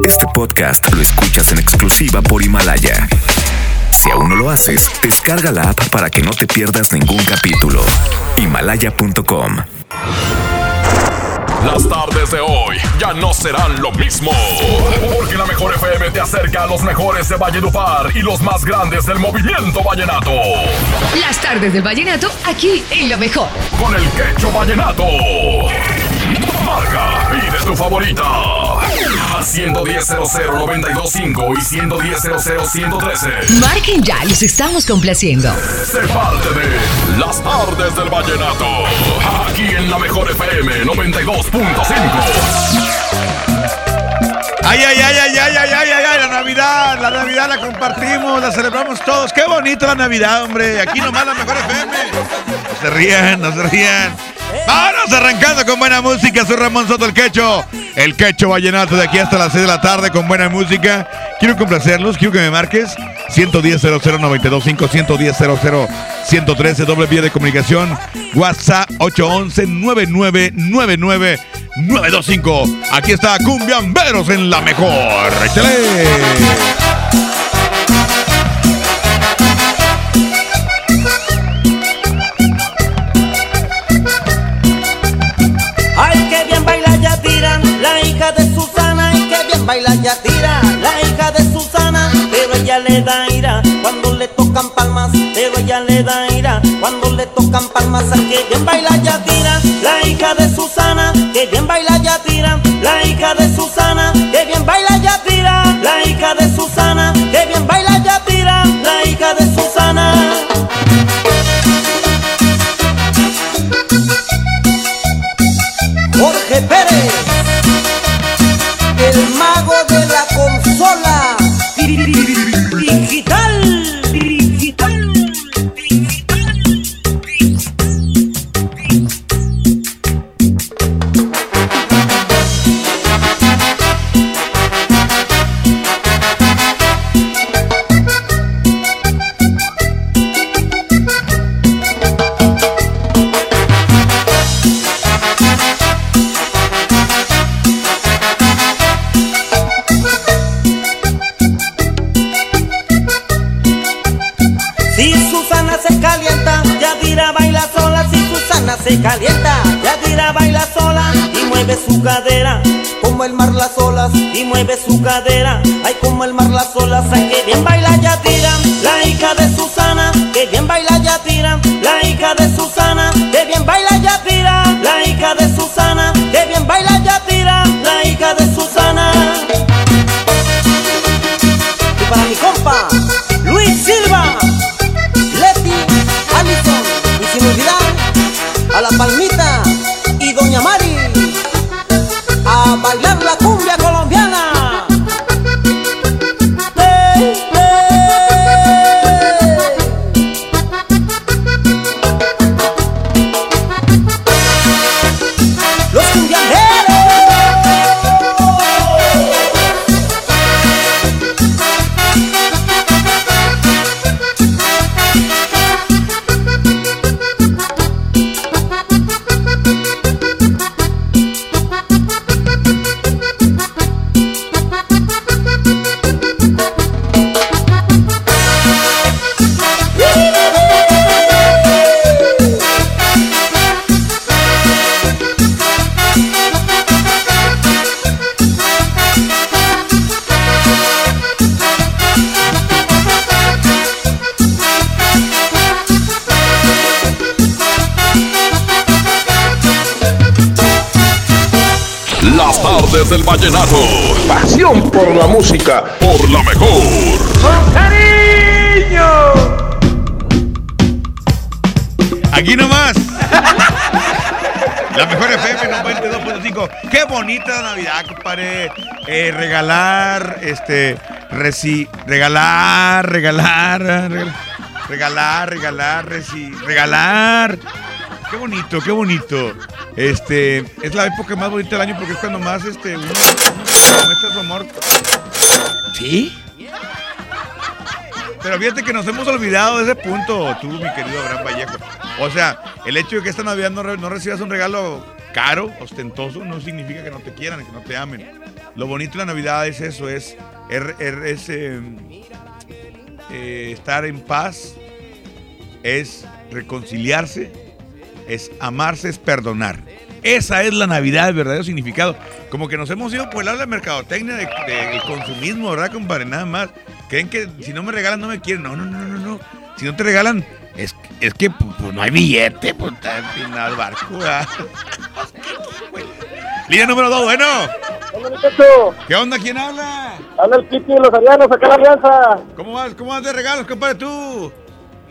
Este podcast lo escuchas en exclusiva por Himalaya. Si aún no lo haces, descarga la app para que no te pierdas ningún capítulo. Himalaya.com Las tardes de hoy ya no serán lo mismo. Porque la mejor FM te acerca a los mejores de Valledupar y los más grandes del movimiento vallenato. Las tardes del vallenato aquí en lo mejor. Con el quecho vallenato. Marca, pide tu favorita. 110.00925 y 110.00113. Marquen ya, los estamos complaciendo. Se parte de las tardes del vallenato. Aquí en la mejor FM 92.5. Ay, ay, ay, ay, ay, ay, ay, ay, la Navidad, la Navidad la compartimos, la celebramos todos. Qué bonito la Navidad, hombre. Aquí nomás la mejor FM. No se rían, no se rían. Vámonos arrancando con buena música, soy Ramón Soto el Quecho. El Quecho Vallenato de aquí hasta las 6 de la tarde con buena música. Quiero complacerlos, quiero que me marques 110 00925 110 113 doble vía de comunicación. WhatsApp 811 9999 925. Aquí está Cumbiamberos en la mejor. ¡Échale! Yatira, la hija de Susana. Pero ella le da ira cuando le tocan palmas. Pero ella le da ira cuando le tocan palmas. Ay, que bien baila Yatira, la hija de Susana. Que bien baila Yatira, la hija de Susana. Que bien baila mueve su cadera. Ay, como el mar Eh, regalar, este, reci, regalar, regalar, regalar, regalar, reci, regalar. Qué bonito, qué bonito. Este, es la época más bonita del año porque es cuando más, este, uno, uno su amor. ¿Sí? Pero fíjate que nos hemos olvidado de ese punto, tú, mi querido Abraham Vallejo. O sea, el hecho de que esta Navidad no recibas un regalo caro, ostentoso, no significa que no te quieran, que no te amen. Lo bonito de la Navidad es eso, es, er- er- es, eh, eh, estar en paz, es reconciliarse, es amarse, es perdonar. Esa es la Navidad, el verdadero significado. Como que nos hemos ido por el lado de mercadotecnia, de- de- del consumismo, ¿verdad, compadre? Nada más. Creen que si no me regalan no me quieren. No, no, no, no, no. Si no te regalan, es, es que pues, pues, no hay billete, pues está empinado el barco. Línea número dos, bueno. ¿Qué onda? ¿Quién habla? Habla el Kiki de los Arianos, acá la Alianza. ¿Cómo vas? ¿Cómo vas de regalos, compadre, tú?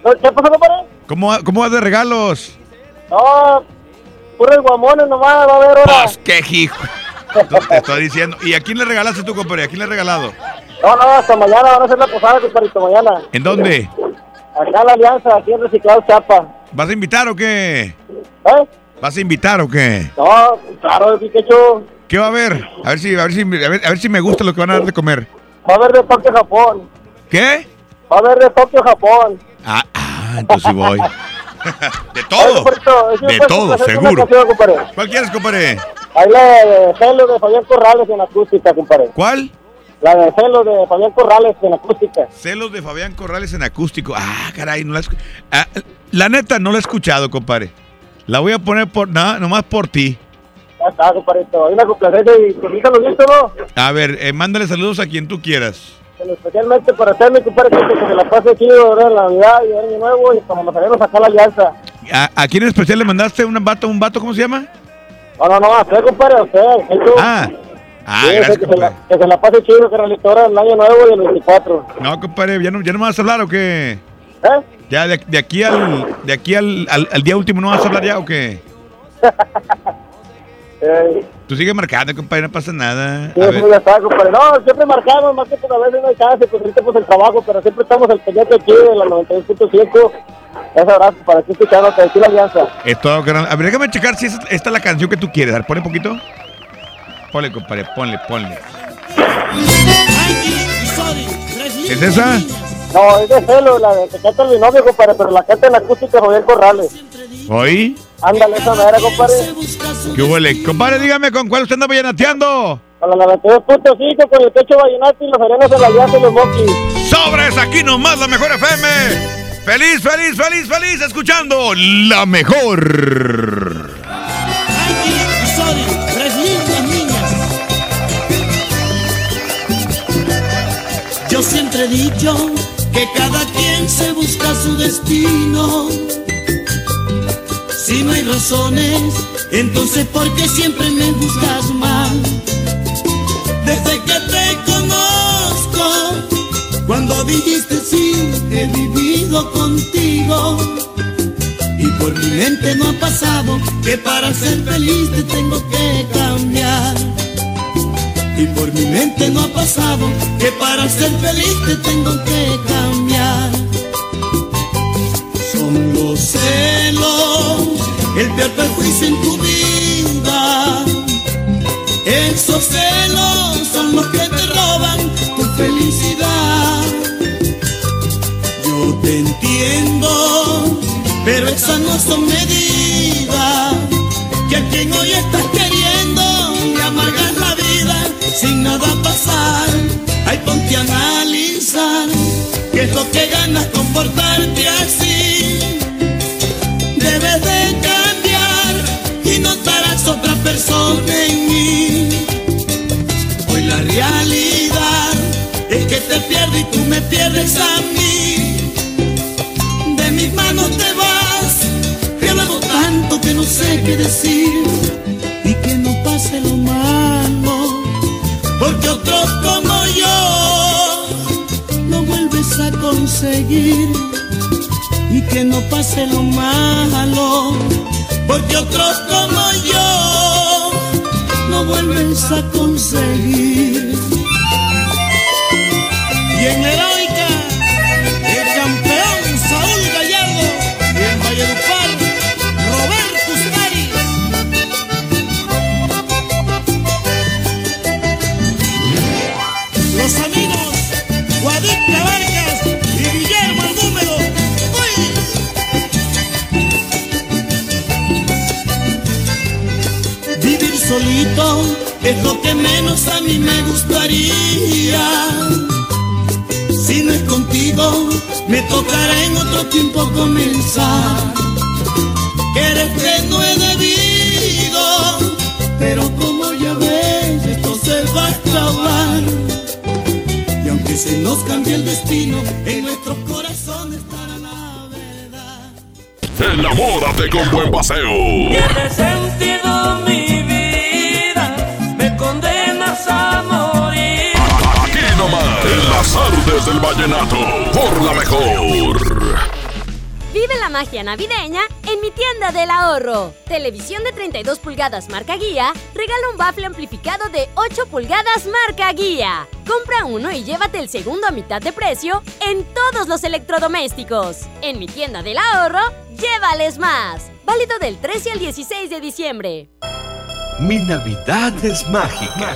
¿Qué pasó, compadre? ¿Cómo, cómo vas de regalos? No, puros guamones nomás, va a haber ahora. Pues, qué hijo. Te estoy diciendo. ¿Y a quién le regalaste tú, compadre? ¿A quién le he regalado? No, no, hasta mañana van a hacer la posada, compadrito, mañana. ¿En dónde? Acá en la Alianza, aquí en Reciclado Chapa. ¿Vas a invitar o qué? ¿Eh? ¿Vas a invitar o qué? No, claro, Pikachu. ¿Qué va a haber? A ver si, a ver si, a ver, a ver si me gusta lo que van a dar de comer. Va a haber de Tokio, Japón. ¿Qué? Va a haber de Tokio, Japón. Ah, ah, entonces sí voy. de todo. compadrito, ¿sí me De todo, seguro. ¿Cuál quieres, compadre? Ahí la de Celo de Fabián Corrales en acústica, compadre. ¿Cuál? La de Celo de Fabián Corrales en acústica. Celos de Fabián Corrales en acústico. Ah, caray, no la ah, La neta, no la he escuchado, compadre. La voy a poner por nada, nomás por ti. Ya está, compadrito. Hay una complacencia y con hija lo visto, ¿no? A ver, eh, mándale saludos a quien tú quieras. Pero especialmente para usted, mi compadre, que, que se la pase chido ahora en la Navidad y Año Nuevo y como nos haremos acá la alianza. ¿A, a quién en especial le mandaste un vato, un vato, cómo se llama? No, no, no, a usted, compadre, a usted. que Ah, ah, Sí, gracias, que, se la, que se la pase chido, ahora en el Año Nuevo y el 24. No, compadre, ¿ya no, ya no me vas a hablar o qué? ¿Eh? ¿Ya de, de aquí al de aquí al, al- al día último no vas a hablar ya o qué? Eh, Tú sigue marcando, compadre, no pasa nada. sí, A ver. No, siempre marcamos, más que pues, a veces no hay chance, pues ahorita pues el trabajo, pero siempre estamos al pendiente aquí de la 92.5. Ese abrazo para aquí escuchando, aquí la alianza. es todo, carnal. A ver, déjame checar si es, esta es la canción que tú quieres. Ver, ponle poquito. Ponle, compadre, ponle, ponle. ¿Es esa? No, es de celo, la de que canta el binomio, compadre, pero la canta en acústica Javier Corrales. ¿Oí? Ándale, esa manera, compadre. ¿Qué huele? Compadre, dígame con cuál usted anda vallenateando. A la 92.5 con el pecho vallenato y los arenos en la alianza y los monkeys. Sobres, aquí nomás la mejor FM. Feliz, feliz, feliz, feliz, escuchando la mejor. Yo siempre he dicho que cada quien se busca su destino. Si no hay razones, entonces ¿por qué siempre me buscas mal? Desde que te conozco, cuando dijiste sí, he vivido contigo. Y por mi mente no ha pasado que para ser feliz te tengo que cambiar. Y por mi mente no ha pasado que para ser feliz te tengo que cambiar. Son los celos, el peor perjuicio en tu vida. Esos celos son los que te roban tu felicidad. Yo te entiendo, pero esas no son medidas. Que a quien hoy estás queriendo le amargas la vida sin nada pasar. Ay, ponte a analizar qué es lo que ganas comportarte así. A mí. De mis manos te vas, te luego tanto que no sé qué decir y que no pase lo malo, porque otros como yo no vuelves a conseguir y que no pase lo malo, porque otros como yo no vuelves a conseguir. Y en el comenzar. Quererte no he debido, pero como ya ves, esto se va a acabar. Y aunque se nos cambie el destino, en nuestros corazones estará la verdad. Enamórate con buen paseo. Pierde sentido mi vida, me condenas a morir. Aquí nomás, en las artes del vallenato, por la mejor. Magia navideña en mi tienda del ahorro. Televisión de 32 pulgadas marca guía, regala un bafle amplificado de 8 pulgadas marca guía. Compra uno y llévate el segundo a mitad de precio en todos los electrodomésticos. En mi tienda del ahorro, llévales más. Válido del 13 al 16 de diciembre. Mi Navidad es mágica.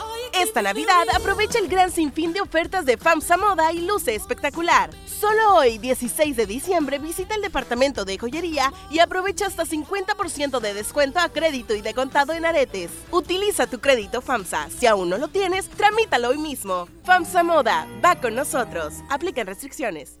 Esta Navidad aprovecha el gran sinfín de ofertas de FAMSA Moda y luce espectacular. Solo hoy, 16 de diciembre, visita el departamento de joyería y aprovecha hasta 50% de descuento a crédito y de contado en aretes. Utiliza tu crédito FAMSA. Si aún no lo tienes, tramítalo hoy mismo. FAMSA Moda, va con nosotros. Aplican restricciones.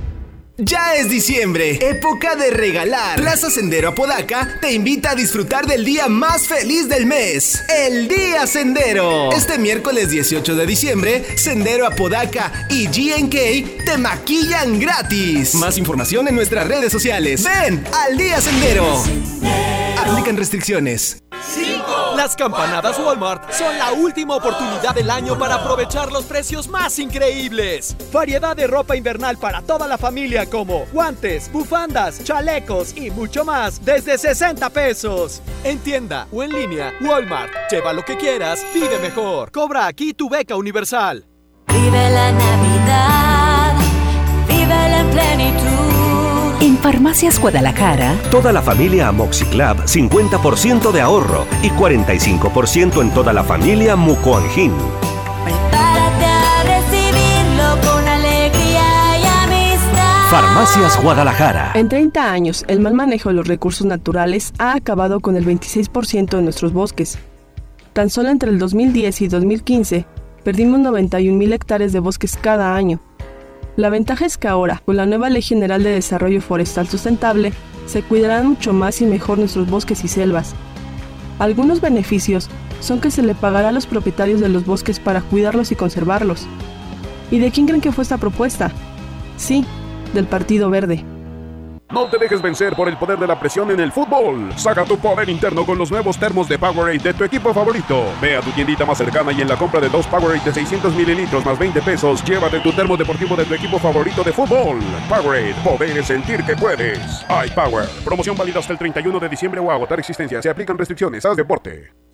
Ya es diciembre, época de regalar. Plaza Sendero Apodaca te invita a disfrutar del día más feliz del mes, el Día Sendero. Este miércoles 18 de diciembre, Sendero Apodaca y GNK te maquillan gratis. Más información en nuestras redes sociales. Ven al Día Sendero. Aplican restricciones. Las campanadas Walmart son la última oportunidad del año para aprovechar los precios más increíbles. Variedad de ropa invernal para toda la familia como guantes, bufandas, chalecos y mucho más desde 60 pesos. En tienda o en línea, Walmart. Lleva lo que quieras, vive mejor. Cobra aquí tu beca universal. Vive la Navidad, vive en plenitud. En Farmacias Guadalajara, Toda la familia Amoxiclab, 50% de ahorro y 45% en toda la familia Mucoangin. Prepárate a recibirlo con alegría y amistad. Farmacias Guadalajara. En 30 años, el mal manejo de los recursos naturales ha acabado con el 26% de nuestros bosques. Tan solo entre el 2010 y 2015, perdimos 91.000 hectáreas de bosques cada año. La ventaja es que ahora, con la nueva Ley General de Desarrollo Forestal Sustentable, se cuidarán mucho más y mejor nuestros bosques y selvas. Algunos beneficios son que se le pagará a los propietarios de los bosques para cuidarlos y conservarlos. ¿Y de quién creen que fue esta propuesta? Sí, del Partido Verde. No te dejes vencer por el poder de la presión en el fútbol. Saca tu poder interno con los nuevos termos de Powerade de tu equipo favorito. Ve a tu tiendita más cercana y en la compra de dos Powerade de 600 mililitros más 20 pesos, llévate tu termo deportivo de tu equipo favorito de fútbol. Powerade, poder es sentir que puedes. iPower. Promoción válida hasta el 31 de diciembre o agotar existencia. Se aplican restricciones. Haz deporte.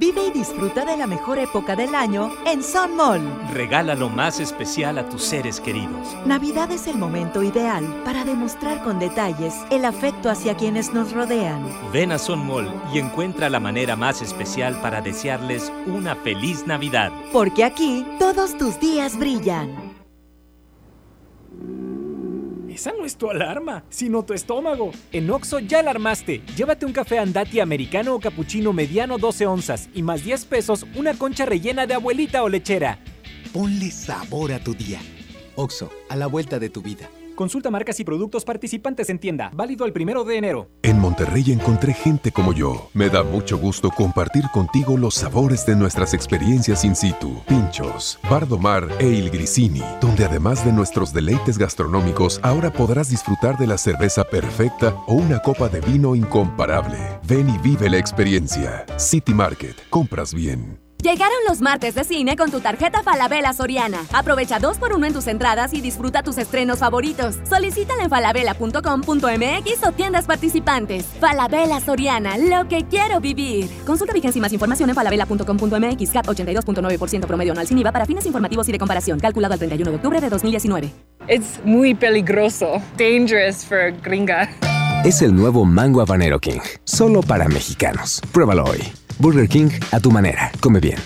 Vive y disfruta de la mejor época del año en Sun Mall. Regala lo más especial a tus seres queridos. Navidad es el momento ideal para demostrar con detalles el afecto hacia quienes nos rodean. Ven a Sun Mall y encuentra la manera más especial para desearles una feliz Navidad. Porque aquí todos tus días brillan. Esa no es tu alarma, sino tu estómago. En Oxo ya alarmaste. Llévate un café andati americano o cappuccino mediano 12 onzas y más 10 pesos una concha rellena de abuelita o lechera. Ponle sabor a tu día. Oxo, a la vuelta de tu vida. Consulta marcas y productos participantes en tienda. Válido el primero de enero. En Monterrey encontré gente como yo. Me da mucho gusto compartir contigo los sabores de nuestras experiencias in situ. Pinchos, Bardomar e Il Grisini, donde además de nuestros deleites gastronómicos, ahora podrás disfrutar de la cerveza perfecta o una copa de vino incomparable. Ven y vive la experiencia. City Market. Compras bien. Llegaron los martes de cine con tu tarjeta Falabella Soriana. Aprovecha dos por uno en tus entradas y disfruta tus estrenos favoritos. Solicítala en falabella.com.mx o tiendas participantes. Falabella Soriana, lo que quiero vivir. Consulta vigencia y más información en falabella.com.mx. CAT 82.9% promedio anual sin IVA para fines informativos y de comparación. Calculado al 31 de octubre de 2019. Es muy peligroso. Dangerous for gringa. Es el nuevo Mango Habanero King, solo para mexicanos. Pruébalo hoy. Burger King a tu manera. Come bien.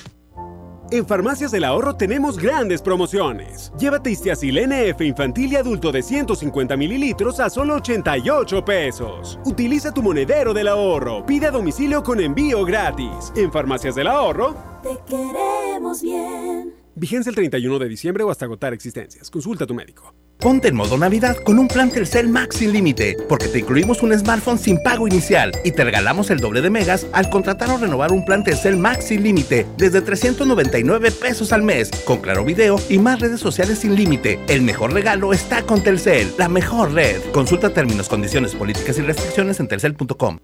En Farmacias del Ahorro tenemos grandes promociones. Llévate Istiazil NF infantil y adulto de 150 mililitros a solo 88 pesos. Utiliza tu monedero del ahorro. Pide a domicilio con envío gratis. En Farmacias del Ahorro. Te queremos bien. Vigencia el 31 de diciembre o hasta agotar existencias. Consulta a tu médico. Ponte en modo Navidad con un plan Telcel Max sin límite, porque te incluimos un smartphone sin pago inicial y te regalamos el doble de megas al contratar o renovar un plan Telcel Max sin límite desde 399 pesos al mes, con claro video y más redes sociales sin límite. El mejor regalo está con Telcel, la mejor red. Consulta términos, condiciones, políticas y restricciones en telcel.com.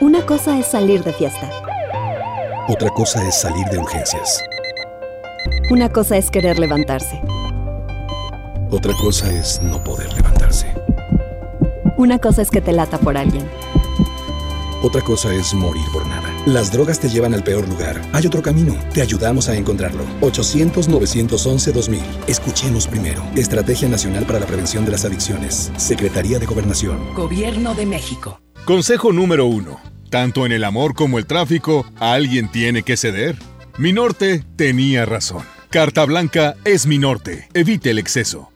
Una cosa es salir de fiesta. Otra cosa es salir de urgencias. Una cosa es querer levantarse. Otra cosa es no poder levantarse. Una cosa es que te lata por alguien. Otra cosa es morir por nada. Las drogas te llevan al peor lugar. Hay otro camino. Te ayudamos a encontrarlo. 800-911-2000. Escuchemos primero. Estrategia Nacional para la Prevención de las Adicciones. Secretaría de Gobernación. Gobierno de México. Consejo número uno. Tanto en el amor como el tráfico, alguien tiene que ceder. Mi norte tenía razón. Carta Blanca es mi norte. Evite el exceso.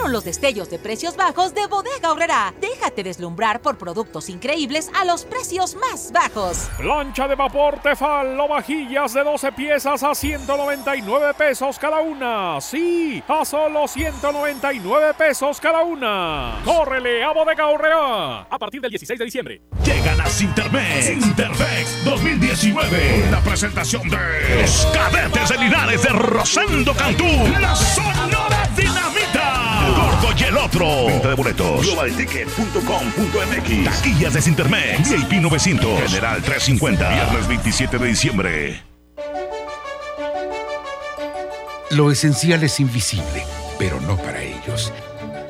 Llegaron los destellos de precios bajos de Bodega Horrera. Déjate deslumbrar por productos increíbles a los precios más bajos. Plancha de vapor Tefal o vajillas de 12 piezas a 199 pesos cada una. Sí, a solo 199 pesos cada una. ¡Córrele a Bodega Horrera! A partir del 16 de diciembre. Llegan a Sintermex. Sintermex 2019. La presentación de los cadetes de Linares de Rosendo Cantú. La Sonora Dinamita. Gordo y el otro. Venta de boletos. Globalticket.com.mx. Taquillas de Sintermex. VIP 900. General 350. Viernes 27 de diciembre. Lo esencial es invisible, pero no para ellos.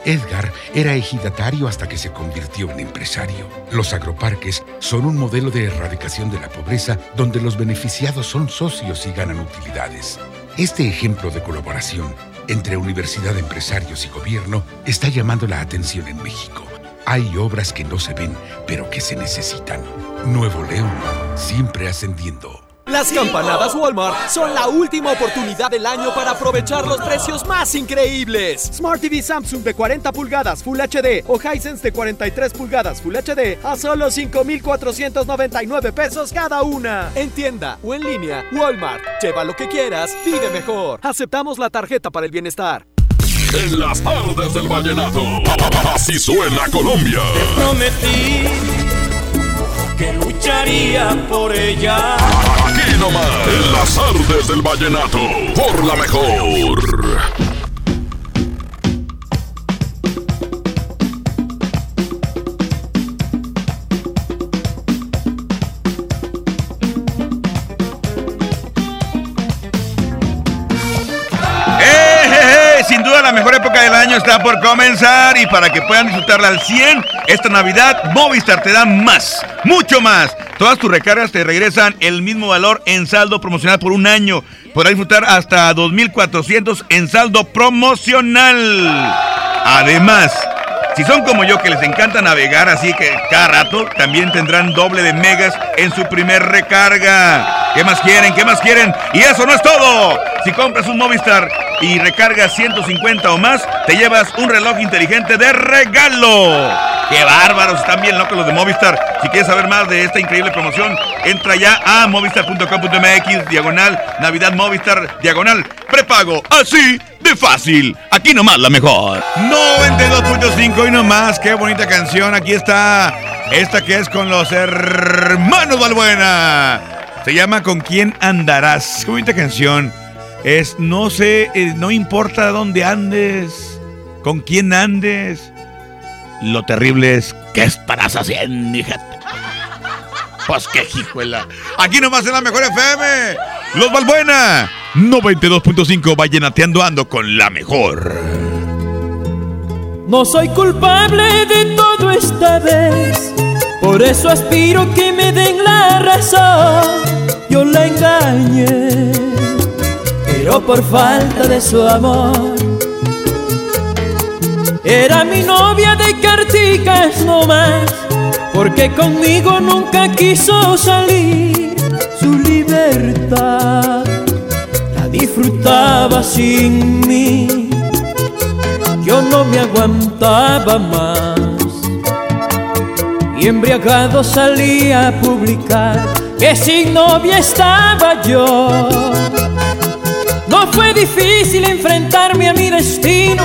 Edgar era ejidatario hasta que se convirtió en empresario. Los agroparques son un modelo de erradicación de la pobreza donde los beneficiados son socios y ganan utilidades. Este ejemplo de colaboración entre universidad, empresarios y gobierno está llamando la atención en México. Hay obras que no se ven, pero que se necesitan. Nuevo León, siempre ascendiendo. Las campanadas Walmart son la última oportunidad del año para aprovechar los precios más increíbles. Smart TV Samsung de 40 pulgadas Full HD o Hisense de 43 pulgadas Full HD a solo 5,499 pesos cada una. En tienda o en línea, Walmart. Lleva lo que quieras, vive mejor. Aceptamos la tarjeta para el bienestar. En las tardes del vallenato. Así suena Colombia. Prometí que lucharía por ella. Nomás. En las tardes del vallenato. Por la mejor. La mejor época del año está por comenzar y para que puedan disfrutarla al 100, esta Navidad Movistar te da más, mucho más. Todas tus recargas te regresan el mismo valor en saldo promocional por un año. Podrás disfrutar hasta 2.400 en saldo promocional. Además, si son como yo que les encanta navegar, así que cada rato también tendrán doble de megas en su primer recarga. ¿Qué más quieren? ¿Qué más quieren? Y eso no es todo. Si compras un Movistar y recargas 150 o más, te llevas un reloj inteligente de regalo. ¡Qué bárbaros! Están bien locos los de Movistar. Si quieres saber más de esta increíble promoción, entra ya a movistar.com.mx, diagonal, Navidad Movistar, diagonal, prepago. Así de fácil. Aquí nomás la mejor. 92.5 y nomás. Qué bonita canción. Aquí está esta que es con los hermanos Valbuena. Se llama ¿Con quién andarás? Qué bonita canción. Es no sé, eh, no importa dónde andes, con quién andes. Lo terrible es qué estarás haciendo, hija. Pues qué hijuela. Aquí nomás en la mejor FM. Los Valbuena. 92.5 vallenateando ando con la mejor. No soy culpable de todo esta vez. Por eso aspiro que me den la razón. Yo la engañé, pero por falta de su amor. Era mi novia de carticas nomás, porque conmigo nunca quiso salir. Su libertad disfrutaba sin mí. Yo no me aguantaba más y embriagado salía a publicar que sin novia estaba yo. No fue difícil enfrentarme a mi destino,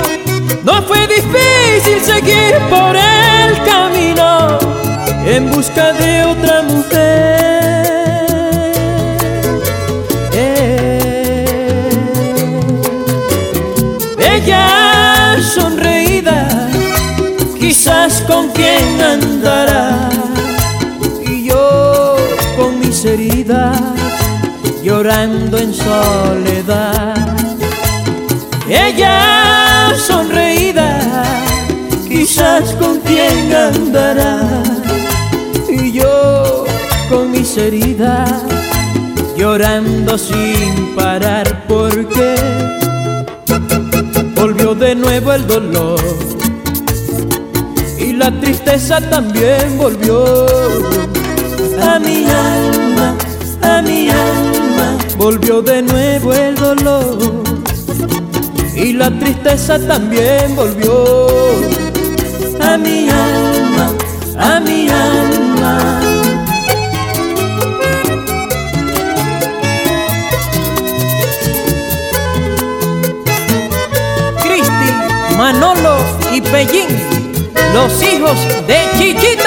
no fue difícil seguir por el camino en busca de otra mujer. Sonreída, quizás con quien andará, y yo con mis heridas llorando en soledad. Ella sonreída, quizás con quien andará. Y yo con mis heridas, llorando sin parar, porque de nuevo el dolor. Y la tristeza también volvió a mi alma, a mi alma. Volvió de nuevo el dolor y la tristeza también volvió a mi alma, a mi alma. Manolo y Pellín, los hijos de Chichito.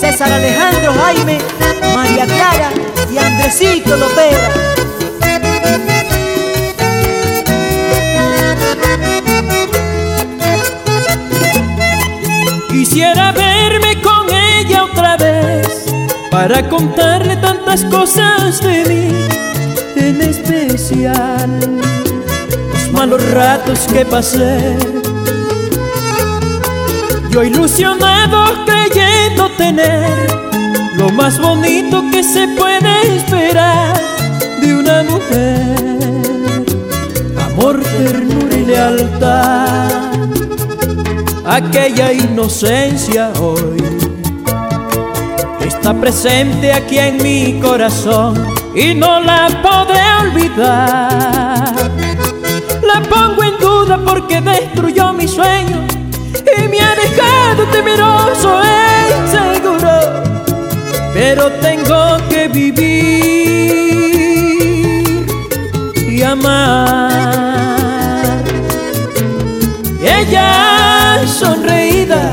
César Alejandro Jaime, María Clara y Andresito Lopera. Quisiera verme con ella otra vez para contarle tantas cosas de mí, en los malos ratos que pasé. Yo ilusionado creyendo tener lo más bonito que se puede esperar de una mujer. Amor, ternura y lealtad. Aquella inocencia hoy está presente aquí en mi corazón y no la podré olvidar. La pongo en duda porque destruyó mi sueño y me ha dejado temeroso e inseguro pero tengo que vivir y amar. Ella sonreída,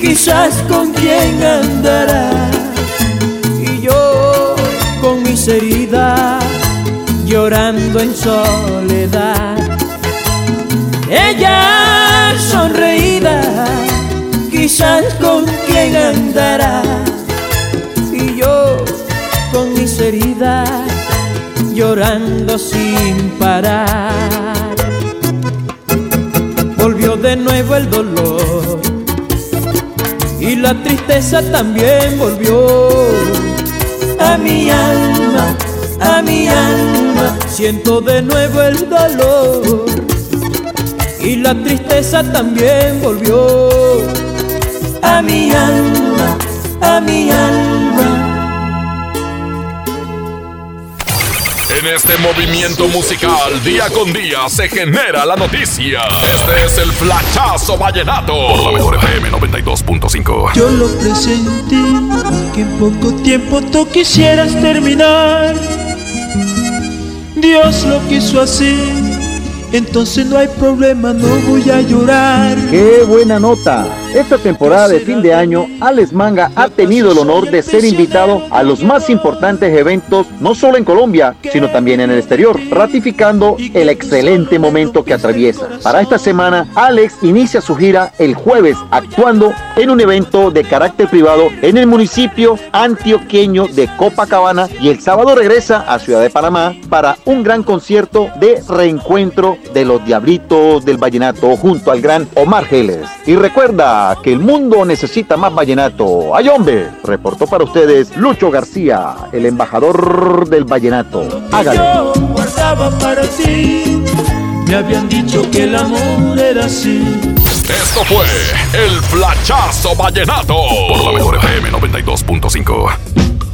quizás con quien andará, mis heridas llorando en soledad. Ella sonreída, quizás con quien andará y yo con mis heridas llorando sin parar. Volvió de nuevo el dolor y la tristeza también volvió a mi alma, a mi alma. Siento de nuevo el dolor y la tristeza también volvió a mi alma, a mi alma. En este movimiento musical, día con día, se genera la noticia. Este es el Flachazo Vallenato. Por la mejor FM 92.5. Yo lo presentí que en poco tiempo tú quisieras terminar. Dios lo quiso así, entonces no hay problema, no voy a llorar. ¡Qué buena nota! Esta temporada de fin de año, Alex Manga ha tenido el honor de ser invitado a los más importantes eventos, no solo en Colombia, sino también en el exterior, ratificando el excelente momento que atraviesa. Para esta semana, Alex inicia su gira el jueves, actuando en un evento de carácter privado en el municipio antioqueño de Copacabana y el sábado regresa a Ciudad de Panamá para un gran concierto de reencuentro de los Diablitos del Vallenato junto al gran Omar Geles. Y recuerda, que el mundo necesita más vallenato. ¡Ay, hombre! Reportó para ustedes Lucho García, el embajador del vallenato. Guardaba para ti, me habían dicho que el amor era así. Esto fue el Flachazo Vallenato. Por la mejor FM 92.5.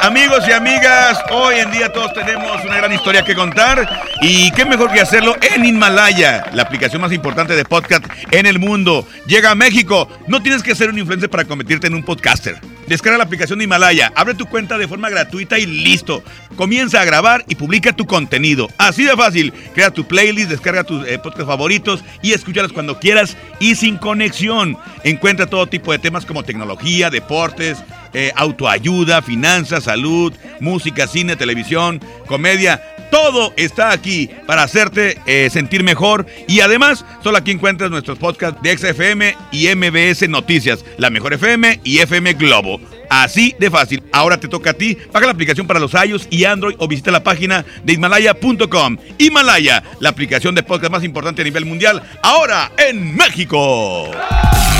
Amigos y amigas, hoy en día todos tenemos una gran historia que contar y qué mejor que hacerlo en Himalaya, la aplicación más importante de podcast en el mundo. Llega a México, no tienes que ser un influencer para convertirte en un podcaster. Descarga la aplicación de Himalaya, abre tu cuenta de forma gratuita y listo. Comienza a grabar y publica tu contenido. Así de fácil. Crea tu playlist, descarga tus eh, podcasts favoritos y escúchalos cuando quieras y sin conexión. Encuentra todo tipo de temas como tecnología, deportes, eh, autoayuda, finanzas, salud, música, cine, televisión, comedia. Todo está aquí para hacerte eh, sentir mejor. Y además, solo aquí encuentras nuestros podcasts de XFM y MBS Noticias, la mejor FM y FM Globo. Así de fácil. Ahora te toca a ti. Paga la aplicación para los iOS y Android o visita la página de Himalaya.com. Himalaya, la aplicación de podcast más importante a nivel mundial, ahora en México.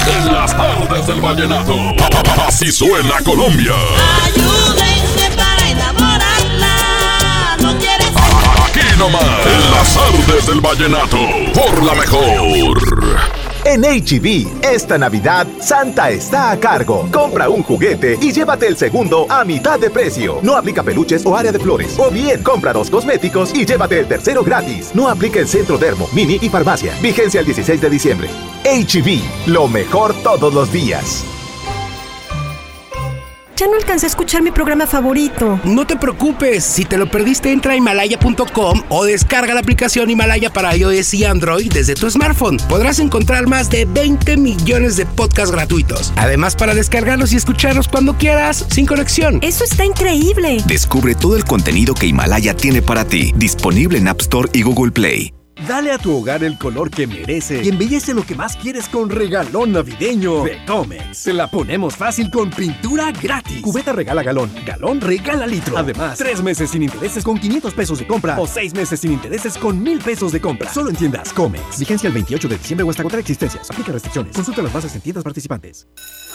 En las tardes del vallenato. Así suena Colombia. Ayúdenme para enamorarla. No quiere Aquí nomás. En las tardes del vallenato. Por la mejor. En HB, esta Navidad, Santa está a cargo. Compra un juguete y llévate el segundo a mitad de precio. No aplica peluches o área de flores. O bien, compra dos cosméticos y llévate el tercero gratis. No aplica en Centro Dermo, Mini y Farmacia. Vigencia el 16 de diciembre. HB, lo mejor todos los días. Ya no alcancé a escuchar mi programa favorito. No te preocupes, si te lo perdiste entra a himalaya.com o descarga la aplicación Himalaya para iOS y Android desde tu smartphone. Podrás encontrar más de 20 millones de podcasts gratuitos. Además para descargarlos y escucharlos cuando quieras, sin conexión. Eso está increíble. Descubre todo el contenido que Himalaya tiene para ti, disponible en App Store y Google Play. Dale a tu hogar el color que merece y embellece lo que más quieres con regalón navideño de Comex. Se la ponemos fácil con pintura gratis. Cubeta regala galón, galón regala litro. Además, tres meses sin intereses con 500 pesos de compra o seis meses sin intereses con 1000 pesos de compra. Solo en tiendas Comex. Vigencia el 28 de diciembre o hasta agotar existencias. Aplica restricciones. Consulta las bases en tiendas participantes.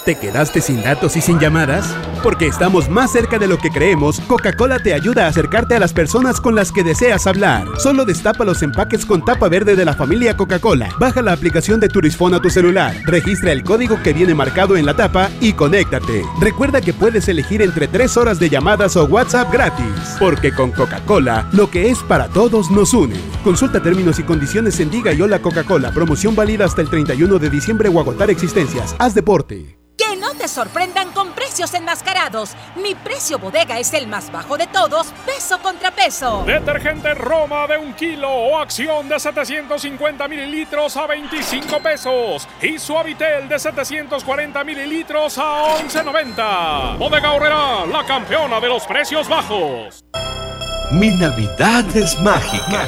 ¿Te quedaste sin datos y sin llamadas? Porque estamos más cerca de lo que creemos, Coca-Cola te ayuda a acercarte a las personas con las que deseas hablar. Solo destapa los empaques con tapa verde de la familia Coca-Cola. Baja la aplicación de Turisfón a tu celular, registra el código que viene marcado en la tapa y conéctate. Recuerda que puedes elegir entre 3 horas de llamadas o WhatsApp gratis. Porque con Coca-Cola, lo que es para todos nos une. Consulta términos y condiciones en Diga y Hola Coca-Cola. Promoción válida hasta el 31 de diciembre o agotar existencias. Haz deporte. Que no te sorprendan con precios enmascarados. Mi precio bodega es el más bajo de todos, peso contra peso. Detergente Roma de un kilo o acción de 750 mililitros a 25 pesos. Y Suavitel de 740 mililitros a 11.90. Bodega Horrera, la campeona de los precios bajos. Mi Navidad es mágica.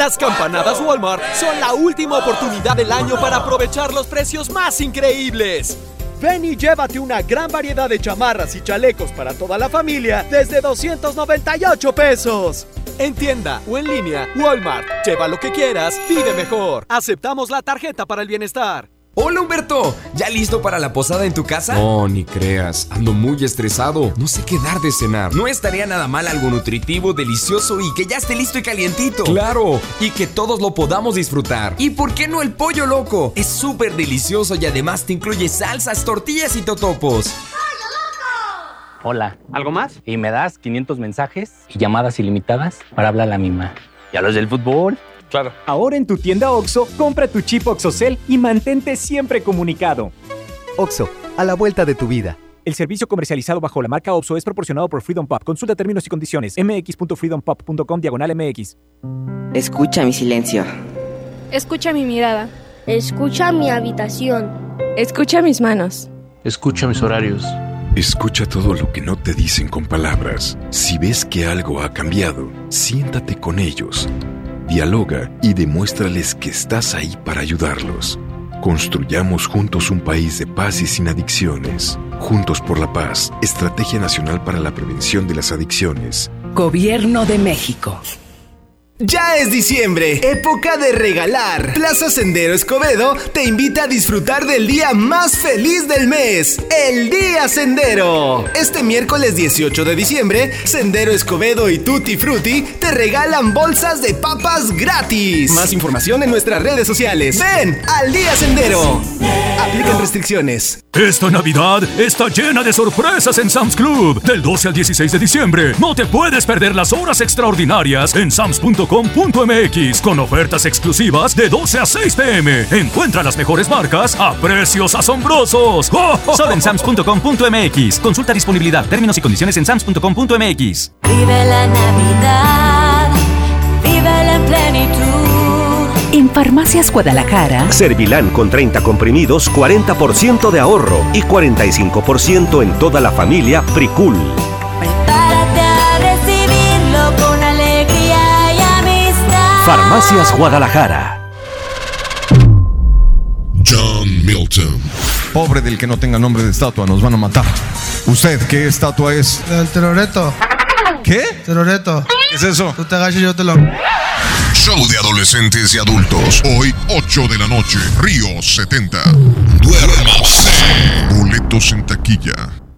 5. Las campanadas Walmart son la última oportunidad del año para aprovechar los precios más increíbles. Ven y llévate una gran variedad de chamarras y chalecos para toda la familia desde 298 pesos. En tienda o en línea, Walmart. Lleva lo que quieras, vive mejor. Aceptamos la tarjeta para el bienestar. Hola Humberto, ¿ya listo para la posada en tu casa? No, ni creas, ando muy estresado, no sé qué dar de cenar. No estaría nada mal algo nutritivo, delicioso y que ya esté listo y calientito. Claro, y que todos lo podamos disfrutar. ¿Y por qué no el pollo loco? Es súper delicioso y además te incluye salsas, tortillas y totopos. Hola. ¿Algo más? Y me das 500 mensajes y llamadas ilimitadas para hablar a la misma. ¿Y a los del fútbol? Claro. Ahora en tu tienda OXO, compra tu chip OXOCEL y mantente siempre comunicado. OXO, a la vuelta de tu vida. El servicio comercializado bajo la marca OXO es proporcionado por Freedom Pop. Consulta términos y condiciones. mx.freedompop.com diagonal mx. Escucha mi silencio. Escucha mi mirada. Escucha mi habitación. Escucha mis manos. Escucha mis horarios. Escucha todo lo que no te dicen con palabras. Si ves que algo ha cambiado, siéntate con ellos dialoga y demuéstrales que estás ahí para ayudarlos. Construyamos juntos un país de paz y sin adicciones. Juntos por la paz, Estrategia Nacional para la Prevención de las Adicciones. Gobierno de México. Ya es diciembre, época de regalar. Plaza Sendero Escobedo te invita a disfrutar del día más feliz del mes, el Día Sendero. Este miércoles 18 de diciembre, Sendero Escobedo y Tutti Frutti te regalan bolsas de papas gratis. Más información en nuestras redes sociales. Ven al Día Sendero. Aplican restricciones. Esta Navidad está llena de sorpresas en Sam's Club. Del 12 al 16 de diciembre, no te puedes perder las horas extraordinarias en con ofertas exclusivas de 12 a 6 pm. Encuentra las mejores marcas a precios asombrosos. Solo en sams.com.mx. Consulta disponibilidad, términos y condiciones en sams.com.mx. Vive la Navidad, vive en plenitud. En Farmacias Guadalajara. Servilán con 30 comprimidos, 40% de ahorro y 45% en toda la familia Fricul. Farmacias Guadalajara. John Milton. Pobre del que no tenga nombre de estatua, nos van a matar. ¿Usted qué estatua es? El teroreto. ¿Qué? Teroreto. ¿Qué es eso? Tú te agachas y yo te lo. Show de adolescentes y adultos. Hoy, 8 de la noche, Río 70. Duérmase. Boletos en taquilla.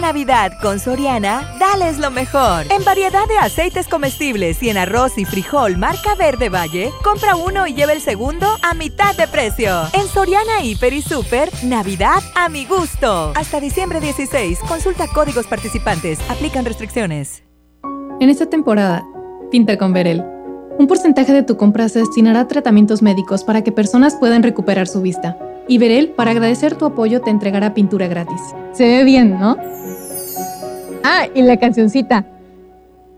Navidad con Soriana, dales lo mejor. En variedad de aceites comestibles y en arroz y frijol marca Verde Valle, compra uno y lleva el segundo a mitad de precio. En Soriana Hiper y Super, Navidad a mi gusto. Hasta diciembre 16, consulta códigos participantes, aplican restricciones. En esta temporada, pinta con Verel. Un porcentaje de tu compra se destinará a tratamientos médicos para que personas puedan recuperar su vista. Y Verel, para agradecer tu apoyo, te entregará pintura gratis. Se ve bien, ¿no? Ah, y la cancioncita.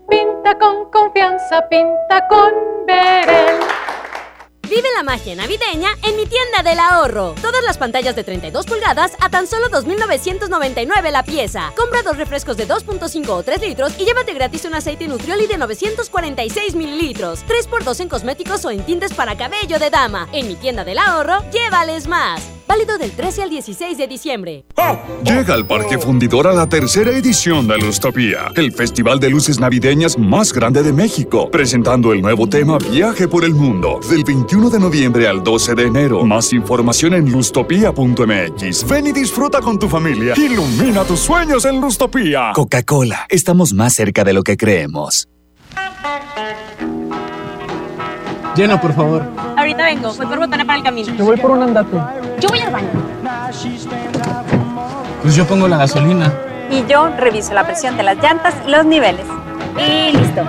Pinta con confianza, pinta con Verel. Vive la magia navideña en mi tienda del ahorro. Todas las pantallas de 32 pulgadas a tan solo 2.999 la pieza. Compra dos refrescos de 2.5 o 3 litros y llévate gratis un aceite Nutrioli de 946 mililitros. 3x2 en cosméticos o en tintes para cabello de dama. En mi tienda del ahorro, llévales más. Válido del 13 al 16 de diciembre. Llega al Parque Fundidora la tercera edición de Lustopía, el festival de luces navideñas más grande de México, presentando el nuevo tema Viaje por el Mundo, del 21 de noviembre al 12 de enero. Más información en lustopía.mx. Ven y disfruta con tu familia. Ilumina tus sueños en Lustopía. Coca-Cola, estamos más cerca de lo que creemos. Llena, por favor. Ahorita vengo, voy por botana para el camino. Yo voy por un andate. Yo voy al baño. Pues yo pongo la gasolina. Y yo reviso la presión de las llantas y los niveles. Y listo.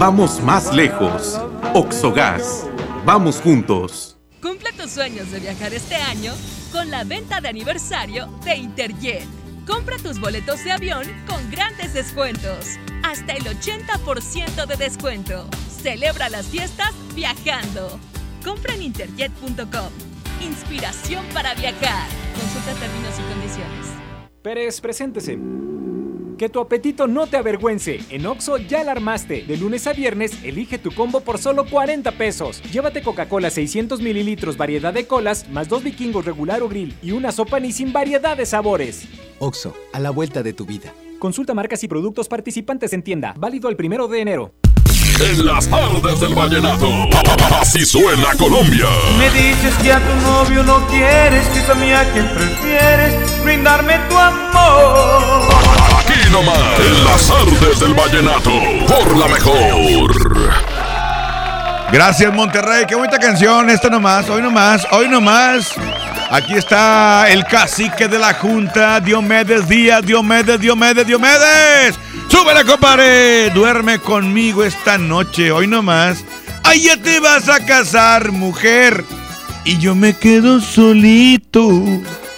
Vamos más lejos. Oxogas. Vamos juntos. Cumple tus sueños de viajar este año con la venta de aniversario de Interjet. Compra tus boletos de avión con grandes descuentos. Hasta el 80% de descuento. Celebra las fiestas viajando. Compra en interjet.com. Inspiración para viajar. Consulta términos y condiciones. Pérez, preséntese. Que tu apetito no te avergüence. En Oxo ya la armaste. De lunes a viernes, elige tu combo por solo 40 pesos. Llévate Coca-Cola 600 mililitros, variedad de colas, más dos vikingos regular o grill y una sopa ni sin variedad de sabores. Oxo, a la vuelta de tu vida. Consulta marcas y productos participantes en tienda. Válido el primero de enero. En las tardes del vallenato. Así suena Colombia. Me dices que a tu novio no quieres, que es a mí a quien prefieres, brindarme tu amor. Aquí nomás, en las tardes del vallenato, por la mejor. Gracias Monterrey, qué bonita canción, esta nomás, hoy nomás, hoy nomás. Aquí está el cacique de la Junta, Diomedes Díaz, Diomedes, Diomedes, Diomedes. Súbele, compadre, duerme conmigo esta noche, hoy nomás. Ay, ya te vas a casar, mujer. Y yo me quedo solito.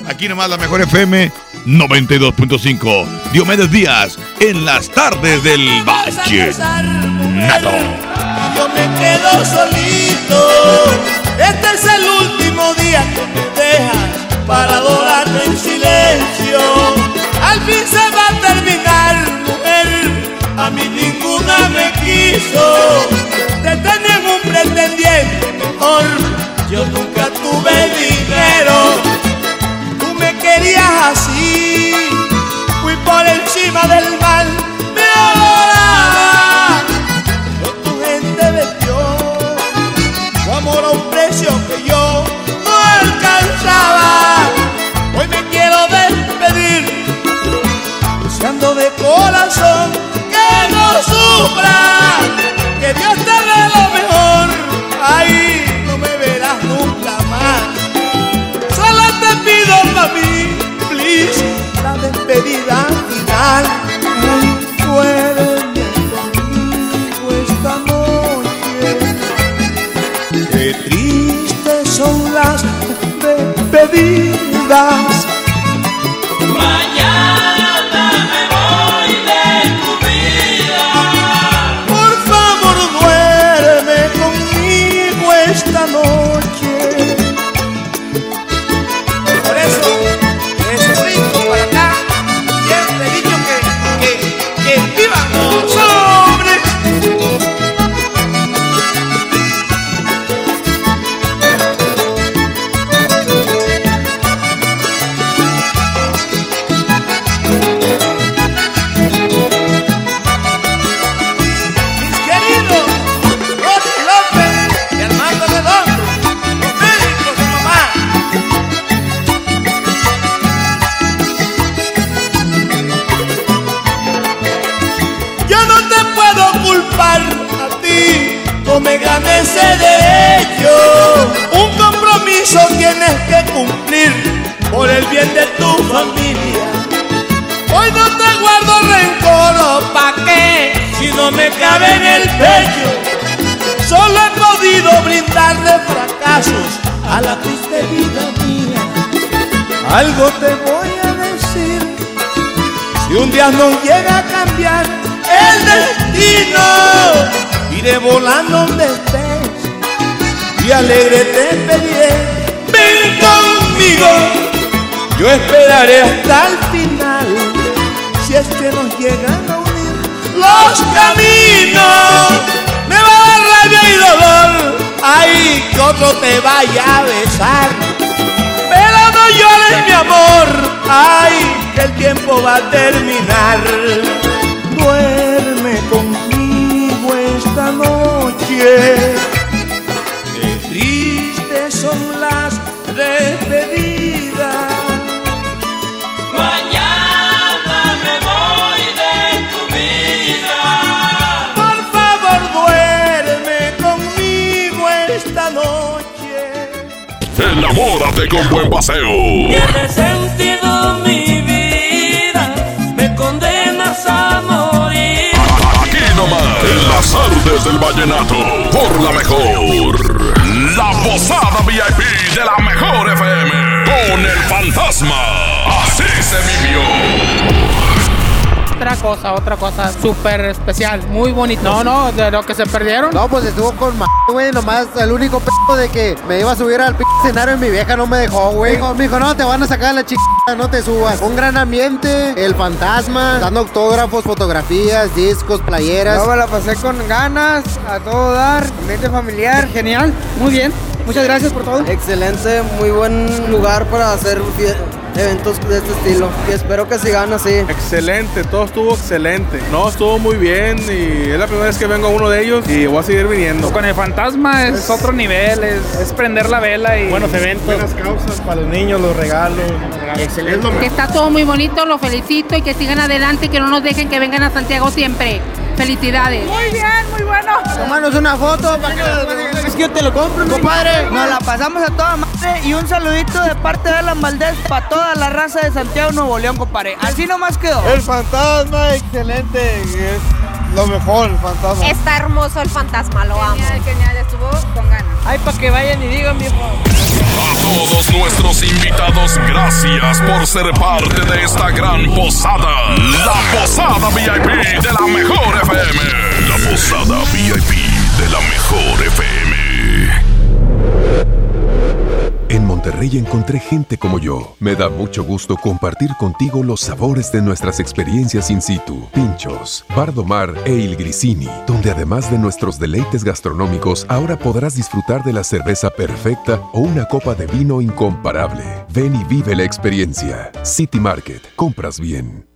Aquí nomás la mejor FM 92.5. Diomedes Díaz en las tardes del Valle. Nato. Yo me quedo solito. Este es el último día que me dejas para adorarte en silencio. Al fin se mí ninguna me quiso. Te tenían un pretendiente mejor. Yo nunca tuve dinero. Tú me querías así. Fui por encima del mal. Me adoraba. Pero tu gente vendió tu amor a un precio que yo no alcanzaba. Hoy me quiero despedir, deseando de corazón no sufra, que Dios te dé lo mejor. Ay, no me verás nunca más. Solo te pido para mí, please, la despedida final. Ay, duéreme conmigo esta noche. Qué tristes son las despedidas. Amor, ay, el tiempo va a terminar. Duerme conmigo esta noche. Enamórate con buen paseo. Tiene sentido mi vida. Me condenas a morir. Aquí nomás, en las artes del vallenato, por la mejor. La posada VIP de la mejor FM, con el fantasma. Así se vivió. Otra cosa, otra cosa súper especial, muy bonito. No, no, de lo que se perdieron. No, pues estuvo con m güey, nomás el único p de que me iba a subir al p escenario y mi vieja no me dejó, güey. Dijo, me dijo, no, te van a sacar la chica, no te subas. Un gran ambiente, el fantasma, dando autógrafos, fotografías, discos, playeras. Yo me la pasé con ganas, a todo dar, ambiente familiar. Genial, muy bien. Muchas gracias por todo. Excelente, muy buen lugar para hacer eventos de este estilo. Y espero que sigan así. Excelente, todo estuvo excelente. No, estuvo muy bien y es la primera vez que vengo a uno de ellos y voy a seguir viniendo. Con el fantasma es, otro nivel, es, es prender la vela y... Buenos eventos. Buenas causas para los niños, los regalos. Excelente. Que está todo muy bonito, lo felicito y que sigan adelante y que no nos dejen que vengan a Santiago siempre. Felicidades. Muy bien, muy bueno. Tomarnos una foto para que que yo te lo compro, compadre. Nos la pasamos a toda madre y un saludito de parte de Alan Valdés para toda la raza de Santiago Nuevo León, compadre. Así nomás quedó. El fantasma, excelente. Es lo mejor, el fantasma. Está hermoso el fantasma, lo amo. genial, estuvo con ganas. Ay, para que vayan y digan, viejo. A todos nuestros invitados, gracias por ser parte de esta gran posada. La posada VIP de la mejor FM. La posada VIP de la mejor FM. En Monterrey encontré gente como yo. Me da mucho gusto compartir contigo los sabores de nuestras experiencias in situ. Pinchos, Bardomar e Il Grisini, donde además de nuestros deleites gastronómicos, ahora podrás disfrutar de la cerveza perfecta o una copa de vino incomparable. Ven y vive la experiencia. City Market, compras bien.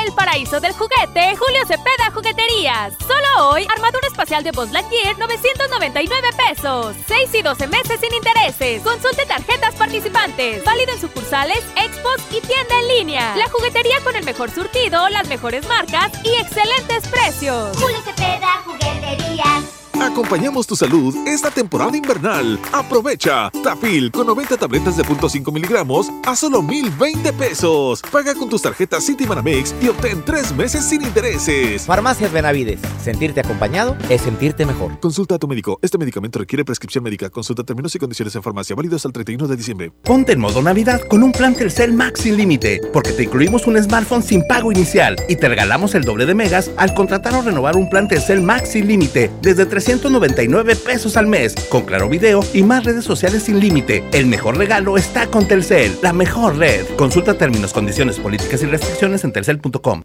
El paraíso del juguete, Julio Cepeda Jugueterías. Solo hoy, armadura espacial de Buzz Lightyear, 999 pesos. 6 y 12 meses sin intereses. Consulte tarjetas participantes. Válido en sucursales, expos y tienda en línea. La juguetería con el mejor surtido, las mejores marcas y excelentes precios. Julio Cepeda, jugueterías. Acompañamos tu salud esta temporada invernal. Aprovecha. Tafil con 90 tabletas de 0.5 miligramos a solo 1020 pesos. Paga con tus tarjetas City Banamex y obtén tres meses sin intereses. Farmacias Benavides. Sentirte acompañado es sentirte mejor. Consulta a tu médico. Este medicamento requiere prescripción médica. Consulta términos y condiciones en farmacia. Válido hasta el 31 de diciembre. Ponte en modo Navidad con un plan Telcel Max sin límite, porque te incluimos un smartphone sin pago inicial y te regalamos el doble de megas al contratar o renovar un plan Telcel Max sin límite desde 399 pesos al mes, con claro video y más redes sociales sin límite. El mejor regalo está con Telcel, la mejor red. Consulta términos, condiciones, políticas y restricciones en telcel.com.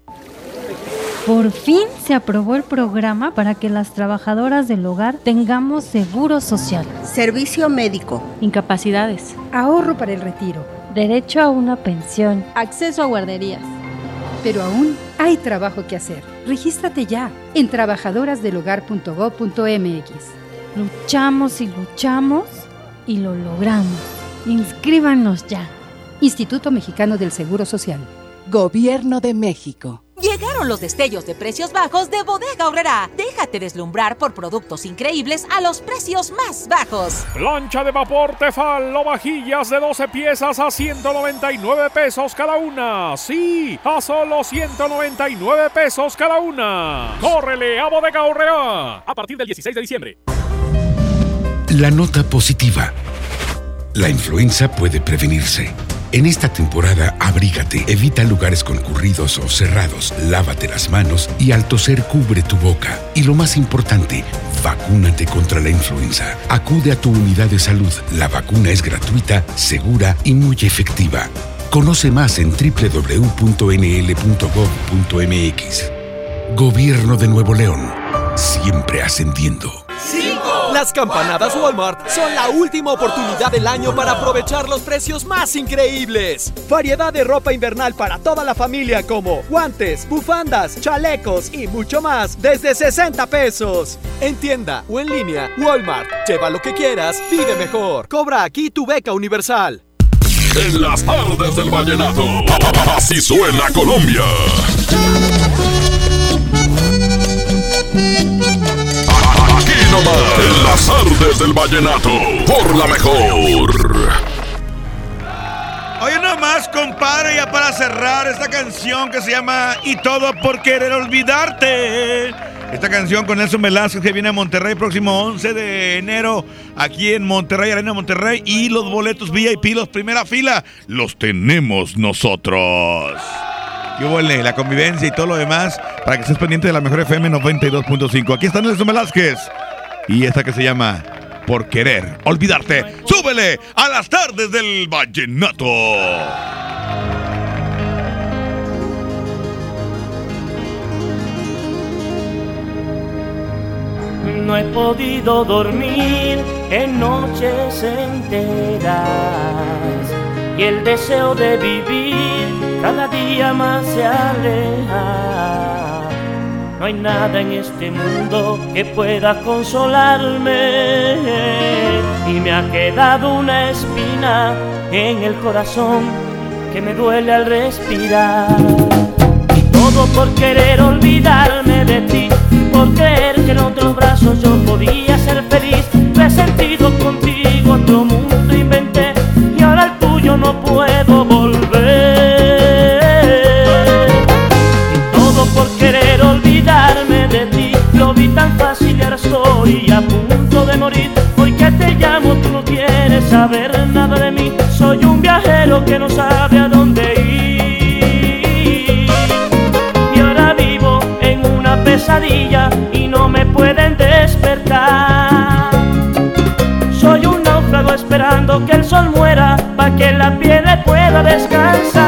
Por fin se aprobó el programa para que las trabajadoras del hogar tengamos seguro social, Servicio médico. incapacidades, Ahorro para el retiro. derecho a una pensión. Acceso a guarderías. Pero aún hay trabajo que hacer. Regístrate ya en trabajadorasdelhogar.gov.mx. Luchamos y luchamos y lo logramos. Inscríbanos ya. Instituto Mexicano del Seguro Social. Gobierno de México. Llegaron los destellos de precios bajos de Bodega Aurrera. Déjate deslumbrar por productos increíbles a los precios más bajos. Plancha de vapor Tefal o vajillas de 12 piezas a 199 pesos cada una. Sí, a solo 199 pesos cada una. ¡Córrele a Bodega Aurrera! A partir del 16 de diciembre. La nota positiva. La influenza puede prevenirse. En esta temporada, abrígate, evita lugares concurridos o cerrados, lávate las manos y al toser cubre tu boca. Y lo más importante, vacúnate contra la influenza. Acude a tu unidad de salud. La vacuna es gratuita, segura y muy efectiva. Conoce más en www.nl.gov.mx. Gobierno de Nuevo León. Siempre ascendiendo. Las campanadas Walmart son la última oportunidad del año para aprovechar los precios más increíbles. Variedad de ropa invernal para toda la familia como guantes, bufandas, chalecos y mucho más desde 60 pesos. En tienda o en línea, Walmart. Lleva lo que quieras, vive mejor. Cobra aquí tu beca universal. En las tardes del vallenato. Así suena Colombia. Aquí nomás. En las tardes del vallenato. Por la mejor. Oye, nomás, compadre, ya para cerrar esta canción que se llama Y todo por querer olvidarte. Esta canción con Nelson Velázquez que viene a Monterrey próximo 11 de enero aquí en Monterrey, Arena Monterrey. Y los boletos VIP, los primera fila, los tenemos nosotros. Y huele la convivencia y todo lo demás para que estés pendiente de la mejor FM 92.5. Aquí está Nelson Velázquez y esta que se llama Por querer olvidarte. ¡Súbele a las tardes del vallenato! No he podido dormir en noches enteras y el deseo de vivir cada día más se aleja. No hay nada en este mundo que pueda consolarme y me ha quedado una espina en el corazón que me duele al respirar. Y todo por querer olvidarme de ti, por creer que en otros brazos yo podía a punto de morir. Hoy que te llamo tú no quieres saber nada de mí, soy un viajero que no sabe a dónde ir. Y ahora vivo en una pesadilla y no me pueden despertar. Soy un náufrago esperando que el sol muera para que la piel pueda descansar.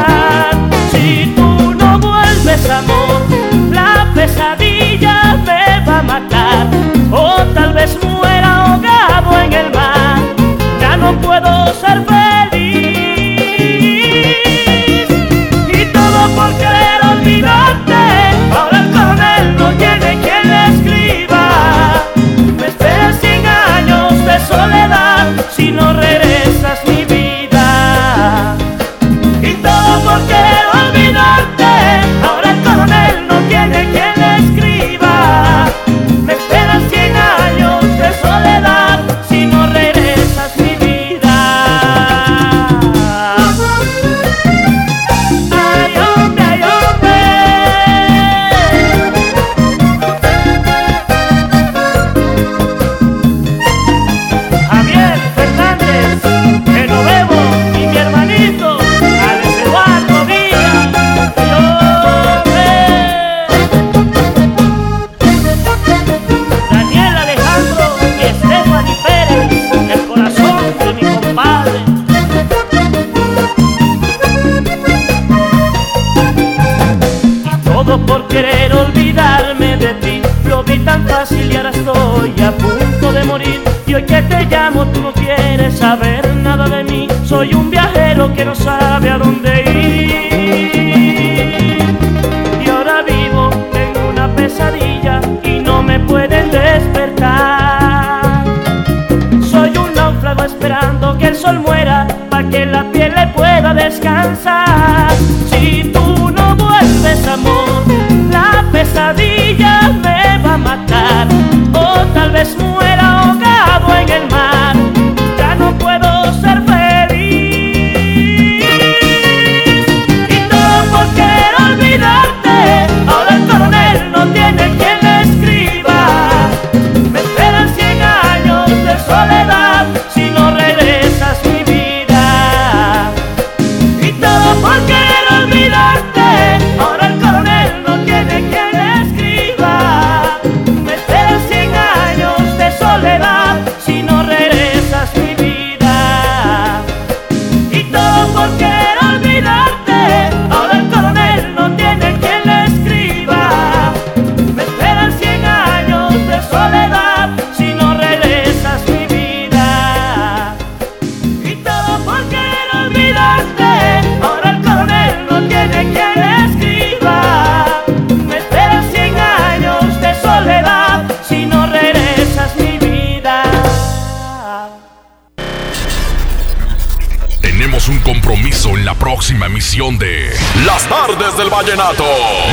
Del Vallenato.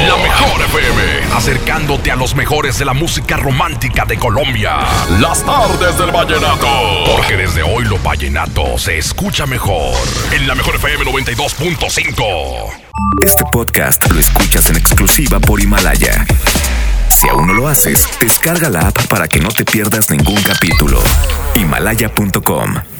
La mejor FM, acercándote a los mejores de la música romántica de Colombia. Las Tardes del Vallenato. Porque desde hoy lo vallenato se escucha mejor. En la mejor FM 92.5. Este podcast lo escuchas en exclusiva por Himalaya. Si aún no lo haces, descarga la app para que no te pierdas ningún capítulo. Himalaya.com